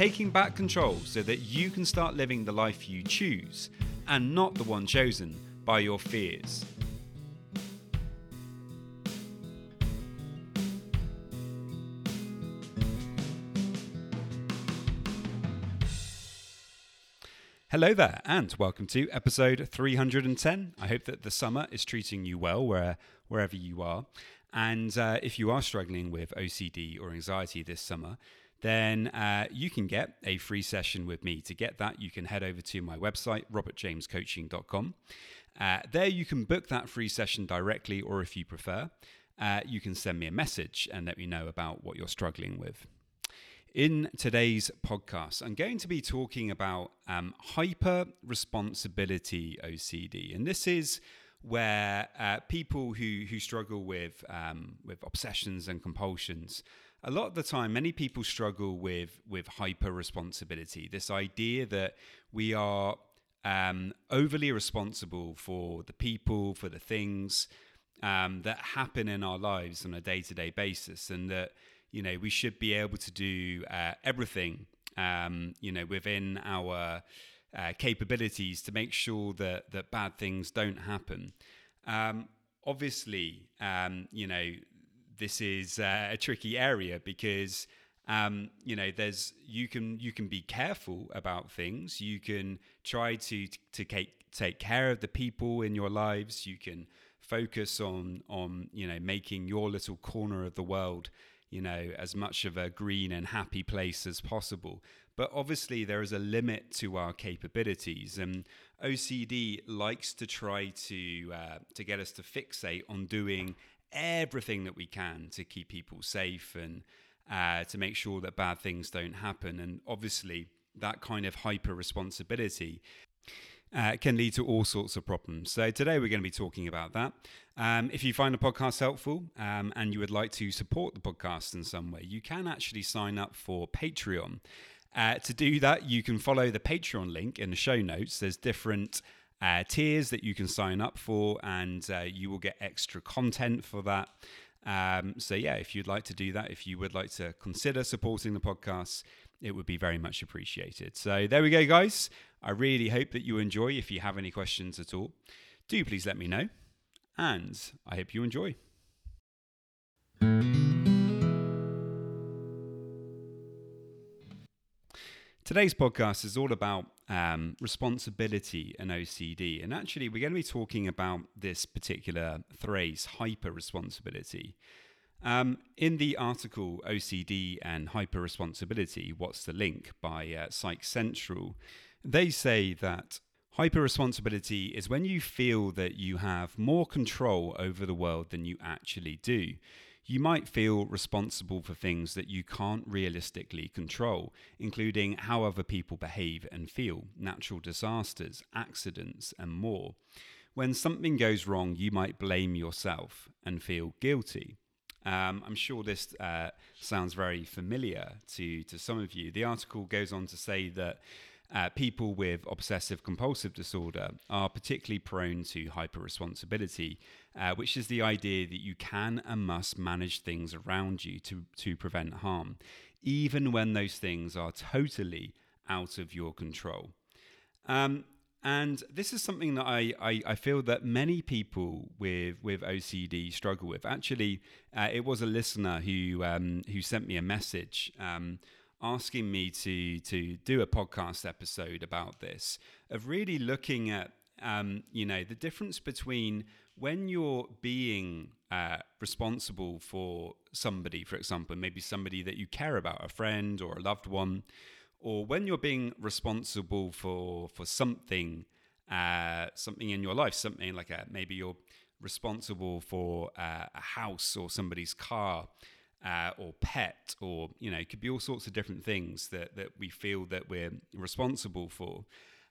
taking back control so that you can start living the life you choose and not the one chosen by your fears. Hello there, and welcome to episode 310. I hope that the summer is treating you well where, wherever you are. And uh, if you are struggling with OCD or anxiety this summer, then uh, you can get a free session with me. To get that, you can head over to my website, robertjamescoaching.com. Uh, there, you can book that free session directly, or if you prefer, uh, you can send me a message and let me know about what you're struggling with. In today's podcast, I'm going to be talking about um, hyper responsibility OCD. And this is where uh, people who, who struggle with, um, with obsessions and compulsions a lot of the time many people struggle with with hyper responsibility. This idea that we are um, overly responsible for the people for the things um, that happen in our lives on a day-to-day basis and that you know we should be able to do uh, everything um, you know within our uh, capabilities to make sure that that bad things don't happen. Um, obviously um, you know this is uh, a tricky area because um, you know there's you can you can be careful about things. You can try to to take take care of the people in your lives. You can focus on on you know making your little corner of the world you know as much of a green and happy place as possible. But obviously there is a limit to our capabilities and OCD likes to try to uh, to get us to fixate on doing everything that we can to keep people safe and uh, to make sure that bad things don't happen. And obviously, that kind of hyper responsibility uh, can lead to all sorts of problems. So, today we're going to be talking about that. Um, if you find the podcast helpful um, and you would like to support the podcast in some way, you can actually sign up for Patreon. Uh, to do that, you can follow the Patreon link in the show notes. There's different uh, tiers that you can sign up for, and uh, you will get extra content for that. Um, so, yeah, if you'd like to do that, if you would like to consider supporting the podcast, it would be very much appreciated. So, there we go, guys. I really hope that you enjoy. If you have any questions at all, do please let me know. And I hope you enjoy. Today's podcast is all about um, responsibility and OCD. And actually, we're going to be talking about this particular phrase, hyper responsibility. Um, in the article OCD and Hyper Responsibility, What's the Link by uh, Psych Central, they say that hyper responsibility is when you feel that you have more control over the world than you actually do you might feel responsible for things that you can't realistically control, including how other people behave and feel, natural disasters, accidents, and more. When something goes wrong, you might blame yourself and feel guilty. Um, I'm sure this uh, sounds very familiar to, to some of you. The article goes on to say that uh, people with obsessive compulsive disorder are particularly prone to hyper-responsibility, uh, which is the idea that you can and must manage things around you to, to prevent harm, even when those things are totally out of your control. Um, and this is something that I, I, I, feel that many people with, with OCD struggle with. Actually, uh, it was a listener who, um, who sent me a message. Um, asking me to to do a podcast episode about this of really looking at um, you know the difference between when you're being uh, responsible for somebody, for example, maybe somebody that you care about, a friend or a loved one, or when you're being responsible for for something, uh, something in your life, something like a, maybe you're responsible for uh, a house or somebody's car uh, or pet, or you know, it could be all sorts of different things that that we feel that we're responsible for.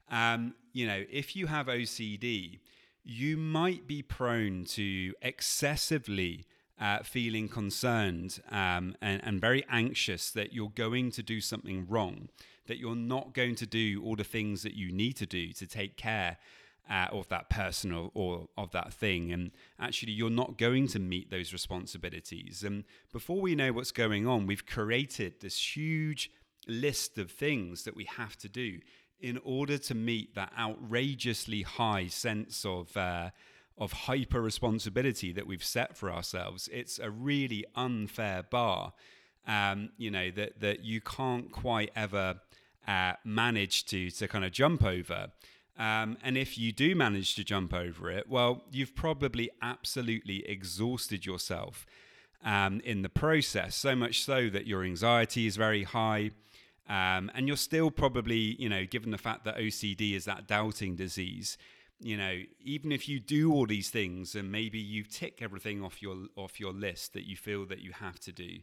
Um, you know, if you have OCD, you might be prone to excessively uh, feeling concerned um, and, and very anxious that you're going to do something wrong, that you're not going to do all the things that you need to do to take care uh, of that person or, or, of that thing. And actually, you're not going to meet those responsibilities. And before we know what's going on, we've created this huge list of things that we have to do in order to meet that outrageously high sense of. Uh, of hyper responsibility that we've set for ourselves. It's a really unfair bar, um, you know, that, that you can't quite ever uh, manage to, to kind of jump over. Um, and if you do manage to jump over it, well, you've probably absolutely exhausted yourself um, in the process, so much so that your anxiety is very high. Um, and you're still probably, you know, given the fact that OCD is that doubting disease, you know, even if you do all these things and maybe you tick everything off your off your list that you feel that you have to do,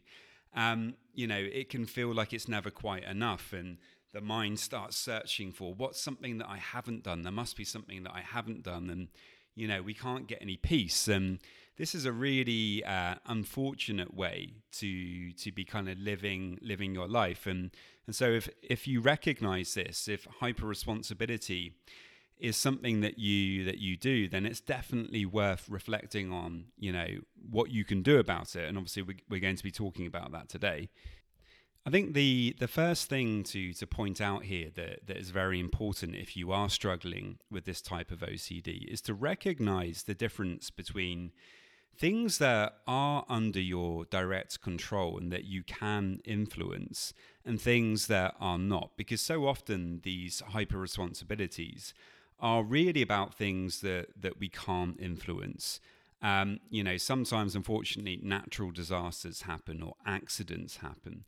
um, you know, it can feel like it's never quite enough and the mind starts searching for what's something that I haven't done. There must be something that I haven't done, and you know we can't get any peace. And this is a really uh, unfortunate way to to be kind of living living your life. And and so if if you recognize this, if hyper responsibility is something that you that you do, then it's definitely worth reflecting on. You know what you can do about it, and obviously we're going to be talking about that today. I think the the first thing to to point out here that, that is very important if you are struggling with this type of OCD is to recognize the difference between things that are under your direct control and that you can influence and things that are not. Because so often these hyper responsibilities are really about things that that we can't influence. Um, you know sometimes unfortunately natural disasters happen or accidents happen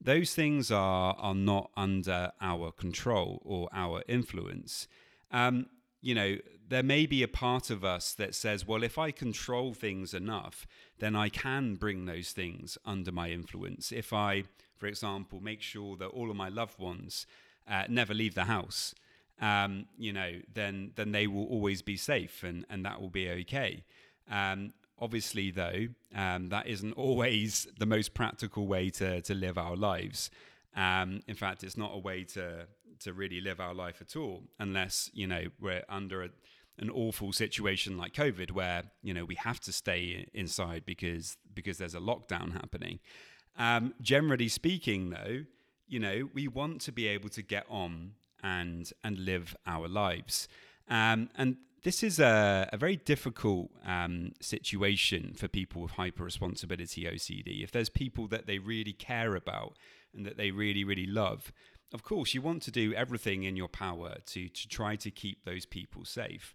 those things are are not under our control or our influence. Um, you know, there may be a part of us that says, well, if I control things enough, then I can bring those things under my influence. If I, for example, make sure that all of my loved ones uh, never leave the house, um, you know, then then they will always be safe and, and that will be okay. Um, Obviously, though, um, that isn't always the most practical way to, to live our lives. Um, in fact, it's not a way to to really live our life at all, unless you know we're under a, an awful situation like COVID, where you know we have to stay inside because because there's a lockdown happening. Um, generally speaking, though, you know we want to be able to get on and and live our lives, um, and this is a, a very difficult um, situation for people with hyper responsibility OCD. If there's people that they really care about and that they really, really love, of course, you want to do everything in your power to, to try to keep those people safe.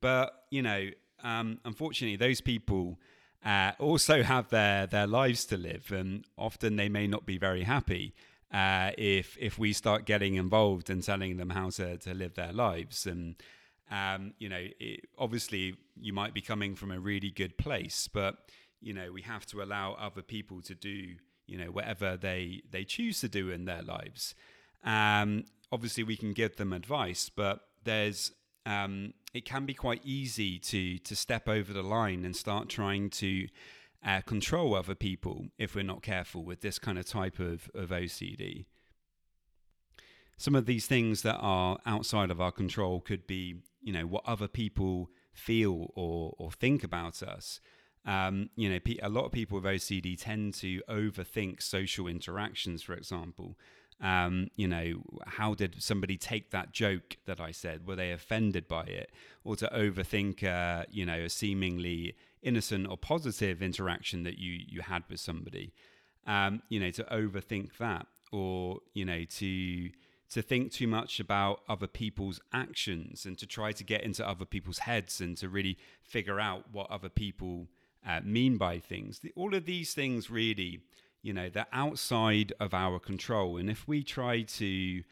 But, you know, um, unfortunately, those people uh, also have their, their lives to live, and often they may not be very happy. Uh, if if we start getting involved and telling them how to, to live their lives and um, you know, it, obviously you might be coming from a really good place, but you know, we have to allow other people to do, you know, whatever they they choose to do in their lives. Um, obviously, we can give them advice, but there's um, it can be quite easy to to step over the line and start trying to uh, control other people if we're not careful with this kind of type of, of OCD. Some of these things that are outside of our control could be you know what other people feel or or think about us. Um, you know, a lot of people with OCD tend to overthink social interactions. For example, um, you know, how did somebody take that joke that I said? Were they offended by it, or to overthink, uh, you know, a seemingly innocent or positive interaction that you you had with somebody? Um, you know, to overthink that, or you know, to to think too much about other people's actions and to try to get into other people's heads and to really figure out what other people uh, mean by things. The, all of these things really, you know, they're outside of our control. And if we try to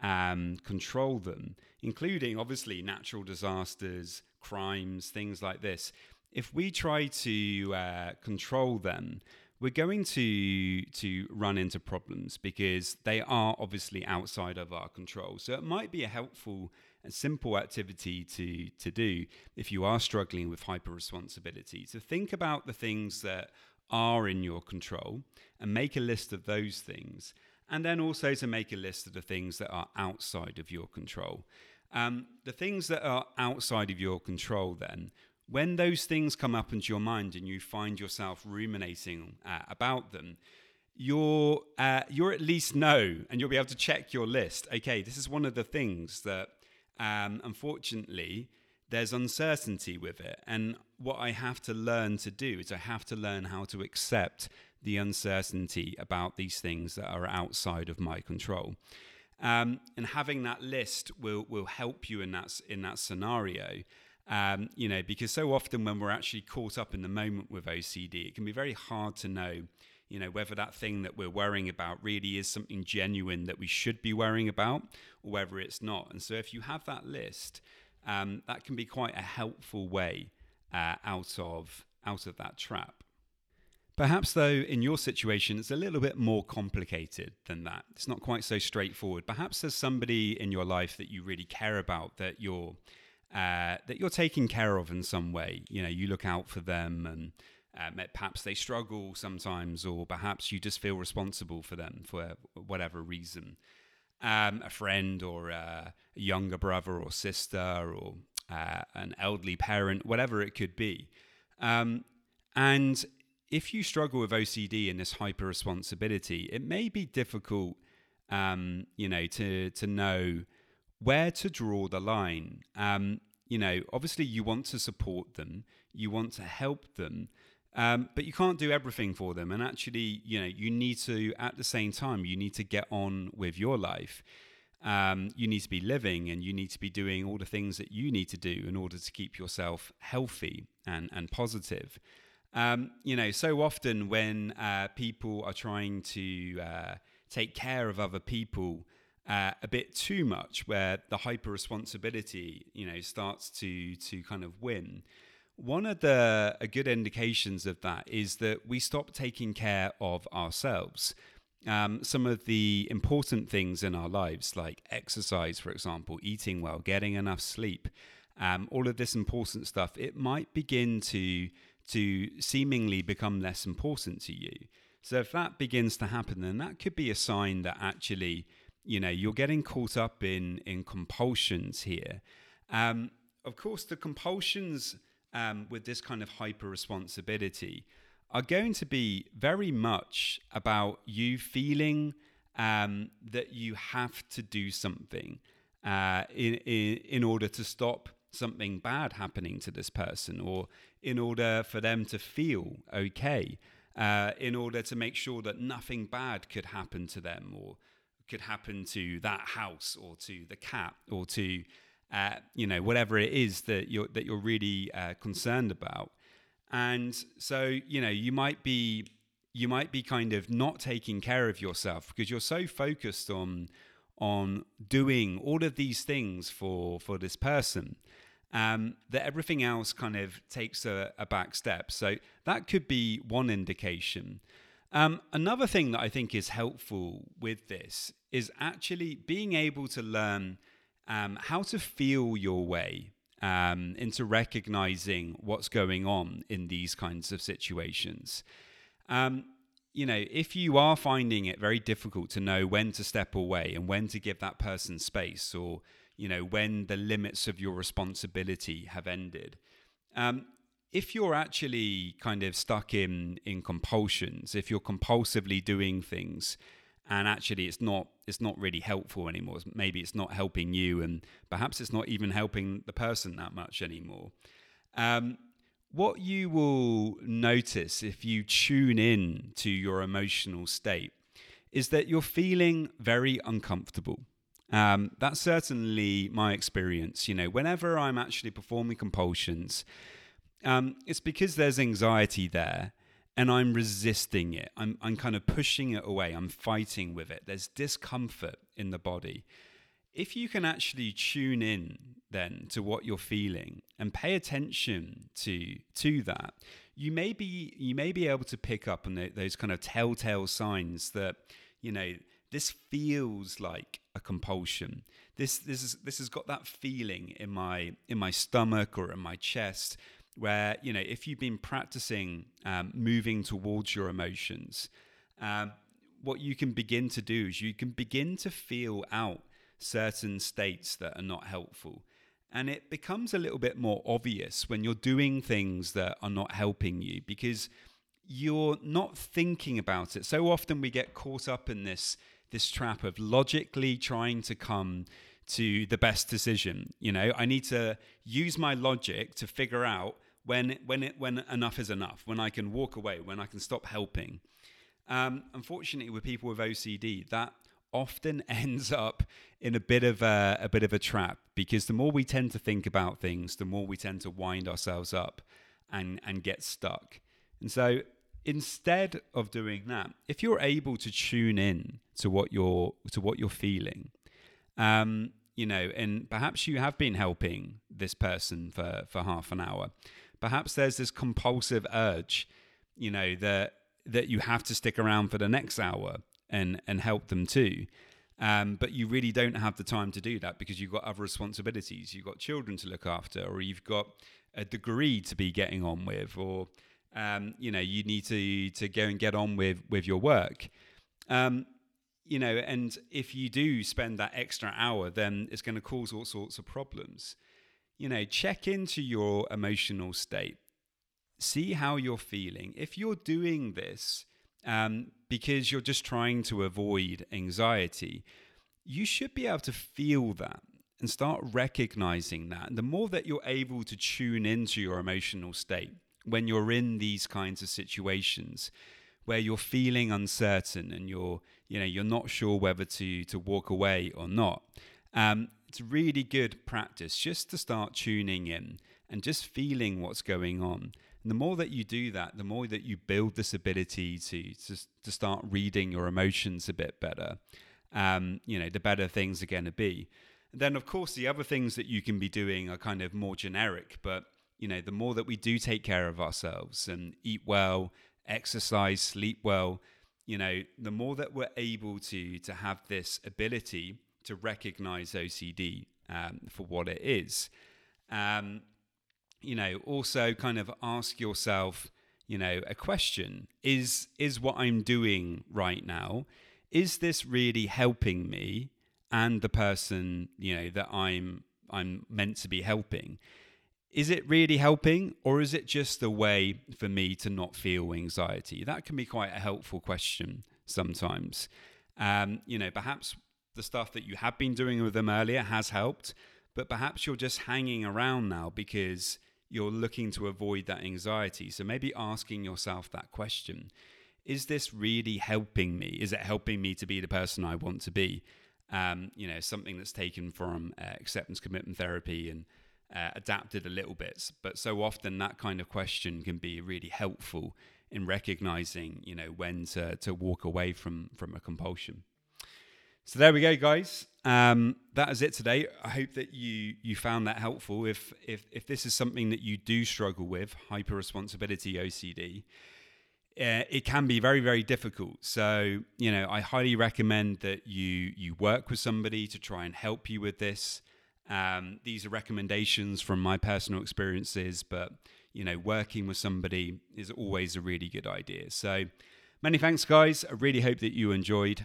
um, control them, including obviously natural disasters, crimes, things like this, if we try to uh, control them, we're going to to run into problems because they are obviously outside of our control. So it might be a helpful and simple activity to to do if you are struggling with hyper responsibility to think about the things that are in your control and make a list of those things and then also to make a list of the things that are outside of your control. Um, the things that are outside of your control then when those things come up into your mind and you find yourself ruminating uh, about them, you're uh, you're at least know, and you'll be able to check your list. Okay, this is one of the things that, um, unfortunately, there's uncertainty with it, and what I have to learn to do is I have to learn how to accept the uncertainty about these things that are outside of my control. Um, and having that list will will help you in that in that scenario. Um, you know, because so often when we're actually caught up in the moment with OCD, it can be very hard to know, you know, whether that thing that we're worrying about really is something genuine that we should be worrying about or whether it's not. And so if you have that list, um, that can be quite a helpful way uh, out of out of that trap. Perhaps, though, in your situation, it's a little bit more complicated than that. It's not quite so straightforward. Perhaps there's somebody in your life that you really care about that you're uh, that you're taking care of in some way. You know, you look out for them and uh, perhaps they struggle sometimes, or perhaps you just feel responsible for them for whatever reason. Um, a friend or a younger brother or sister or uh, an elderly parent, whatever it could be. Um, and if you struggle with OCD and this hyper responsibility, it may be difficult, um, you know, to to know where to draw the line. Um, you know, obviously you want to support them, you want to help them, um, but you can't do everything for them. And actually, you know, you need to, at the same time, you need to get on with your life. Um, you need to be living and you need to be doing all the things that you need to do in order to keep yourself healthy and, and positive. Um, you know, so often when uh, people are trying to uh, take care of other people, uh, a bit too much, where the hyper responsibility, you know, starts to to kind of win. One of the good indications of that is that we stop taking care of ourselves. Um, some of the important things in our lives, like exercise, for example, eating well, getting enough sleep, um, all of this important stuff, it might begin to to seemingly become less important to you. So if that begins to happen, then that could be a sign that actually you know you're getting caught up in in compulsions here. Um, of course the compulsions um, with this kind of hyper responsibility are going to be very much about you feeling um, that you have to do something uh, in, in, in order to stop something bad happening to this person or in order for them to feel okay uh, in order to make sure that nothing bad could happen to them or could happen to that house or to the cat or to uh, you know whatever it is that you're that you're really uh, concerned about. And so you know you might be you might be kind of not taking care of yourself because you're so focused on on doing all of these things for for this person um, that everything else kind of takes a, a back step. So that could be one indication. Um, another thing that I think is helpful with this is actually being able to learn um, how to feel your way um, into recognizing what's going on in these kinds of situations. Um, you know, if you are finding it very difficult to know when to step away and when to give that person space, or you know, when the limits of your responsibility have ended, um, if you're actually kind of stuck in in compulsions, if you're compulsively doing things, and actually it's not it's not really helpful anymore. Maybe it's not helping you, and perhaps it's not even helping the person that much anymore. Um, what you will notice if you tune in to your emotional state is that you're feeling very uncomfortable. Um, that's certainly my experience. You know, whenever I'm actually performing compulsions, um, it's because there's anxiety there and I'm resisting it. I'm, I'm kind of pushing it away. I'm fighting with it. There's discomfort in the body. If you can actually tune in then to what you're feeling and pay attention to, to that, you may be you may be able to pick up on the, those kind of telltale signs that you know this feels like a compulsion. This this is this has got that feeling in my in my stomach or in my chest where you know if you've been practicing um, moving towards your emotions, um, what you can begin to do is you can begin to feel out certain states that are not helpful. And it becomes a little bit more obvious when you're doing things that are not helping you because you're not thinking about it. So often we get caught up in this this trap of logically trying to come to the best decision. You know, I need to use my logic to figure out when when it when enough is enough, when I can walk away, when I can stop helping. Um, unfortunately, with people with OCD, that often ends up in a bit of a, a bit of a trap because the more we tend to think about things, the more we tend to wind ourselves up and and get stuck. And so instead of doing that, if you're able to tune in to what you're to what you're feeling, um, you know, and perhaps you have been helping this person for for half an hour. Perhaps there's this compulsive urge, you know, that that you have to stick around for the next hour and and help them too. Um, but you really don't have the time to do that because you've got other responsibilities. You've got children to look after, or you've got a degree to be getting on with, or um, you know you need to to go and get on with with your work um, you know and if you do spend that extra hour then it's going to cause all sorts of problems you know check into your emotional state. See how you're feeling. If you're doing this um, because you're just trying to avoid anxiety you should be able to feel that and start recognizing that. And the more that you're able to tune into your emotional state when you're in these kinds of situations where you're feeling uncertain and you're you know you're not sure whether to to walk away or not um, it's really good practice just to start tuning in and just feeling what's going on. And the more that you do that the more that you build this ability to to, to start reading your emotions a bit better um, you know the better things are going to be. And then of course the other things that you can be doing are kind of more generic but you know, the more that we do take care of ourselves and eat well, exercise, sleep well, you know, the more that we're able to to have this ability to recognize OCD um, for what it is. Um, you know, also kind of ask yourself, you know, a question: Is is what I'm doing right now? Is this really helping me and the person you know that I'm I'm meant to be helping? is it really helping or is it just a way for me to not feel anxiety that can be quite a helpful question sometimes um, you know perhaps the stuff that you have been doing with them earlier has helped but perhaps you're just hanging around now because you're looking to avoid that anxiety so maybe asking yourself that question is this really helping me is it helping me to be the person i want to be um, you know something that's taken from uh, acceptance commitment therapy and uh, adapted a little bit. But so often that kind of question can be really helpful in recognizing, you know, when to, to walk away from, from a compulsion. So there we go, guys. Um, that is it today. I hope that you you found that helpful. If if if this is something that you do struggle with, hyper responsibility OCD, uh, it can be very very difficult. So you know, I highly recommend that you you work with somebody to try and help you with this. Um, these are recommendations from my personal experiences, but you know, working with somebody is always a really good idea. So, many thanks, guys. I really hope that you enjoyed,